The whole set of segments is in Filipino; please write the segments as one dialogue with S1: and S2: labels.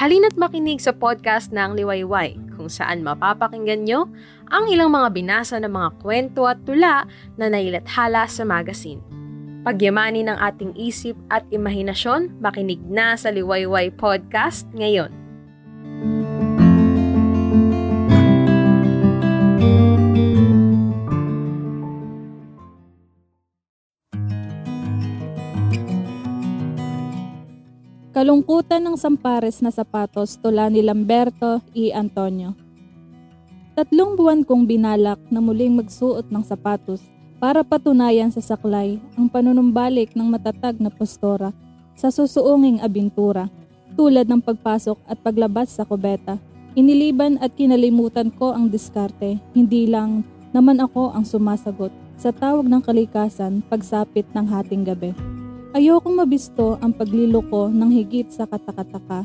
S1: Halina't makinig sa podcast ng Liwayway kung saan mapapakinggan nyo ang ilang mga binasa ng mga kwento at tula na nailathala sa magazine. Pagyamanin ng ating isip at imahinasyon, makinig na sa Liwayway Podcast ngayon.
S2: Kalungkutan ng sampares na sapatos tula ni Lamberto E. Antonio. Tatlong buwan kong binalak na muling magsuot ng sapatos para patunayan sa saklay ang panunumbalik ng matatag na postora sa susuunging abintura tulad ng pagpasok at paglabas sa kubeta. Iniliban at kinalimutan ko ang diskarte, hindi lang naman ako ang sumasagot sa tawag ng kalikasan pagsapit ng hating gabi. Ayokong mabisto ang paglilo ko ng higit sa katakataka.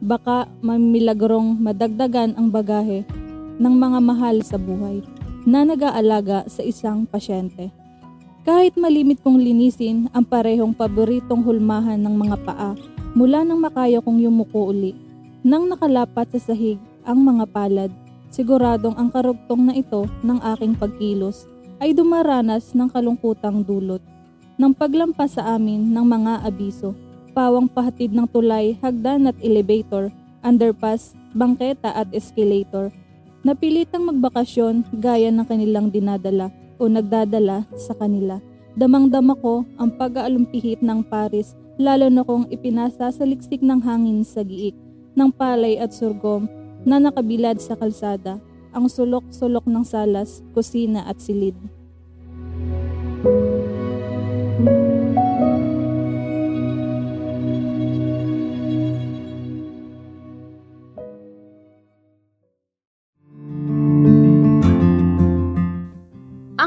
S2: Baka mamilagrong madagdagan ang bagahe ng mga mahal sa buhay na nag-aalaga sa isang pasyente. Kahit malimit kong linisin ang parehong paboritong hulmahan ng mga paa mula nang makaya kong yumuko uli. Nang nakalapat sa sahig ang mga palad, siguradong ang karugtong na ito ng aking pagkilos ay dumaranas ng kalungkutang dulot ng paglampas sa amin ng mga abiso, pawang pahatid ng tulay, hagdan at elevator, underpass, bangketa at escalator. Napilitang magbakasyon gaya ng kanilang dinadala o nagdadala sa kanila. Damang-dama ko ang pag-aalumpihit ng Paris lalo na kung ipinasa sa liksik ng hangin sa giik ng palay at surgom na nakabilad sa kalsada, ang sulok-sulok ng salas, kusina at silid.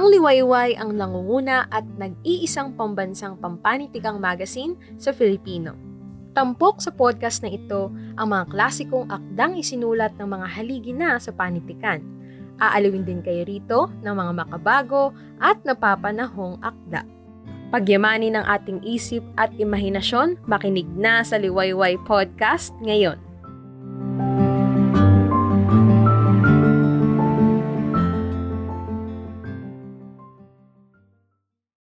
S1: Ang Liwayway ang nangunguna at nag-iisang pambansang pampanitikang magazine sa Filipino. Tampok sa podcast na ito ang mga klasikong akdang isinulat ng mga haligi na sa panitikan. Aalawin din kayo rito ng mga makabago at napapanahong akda. Pagyamanin ng ating isip at imahinasyon, makinig na sa Liwayway Podcast ngayon.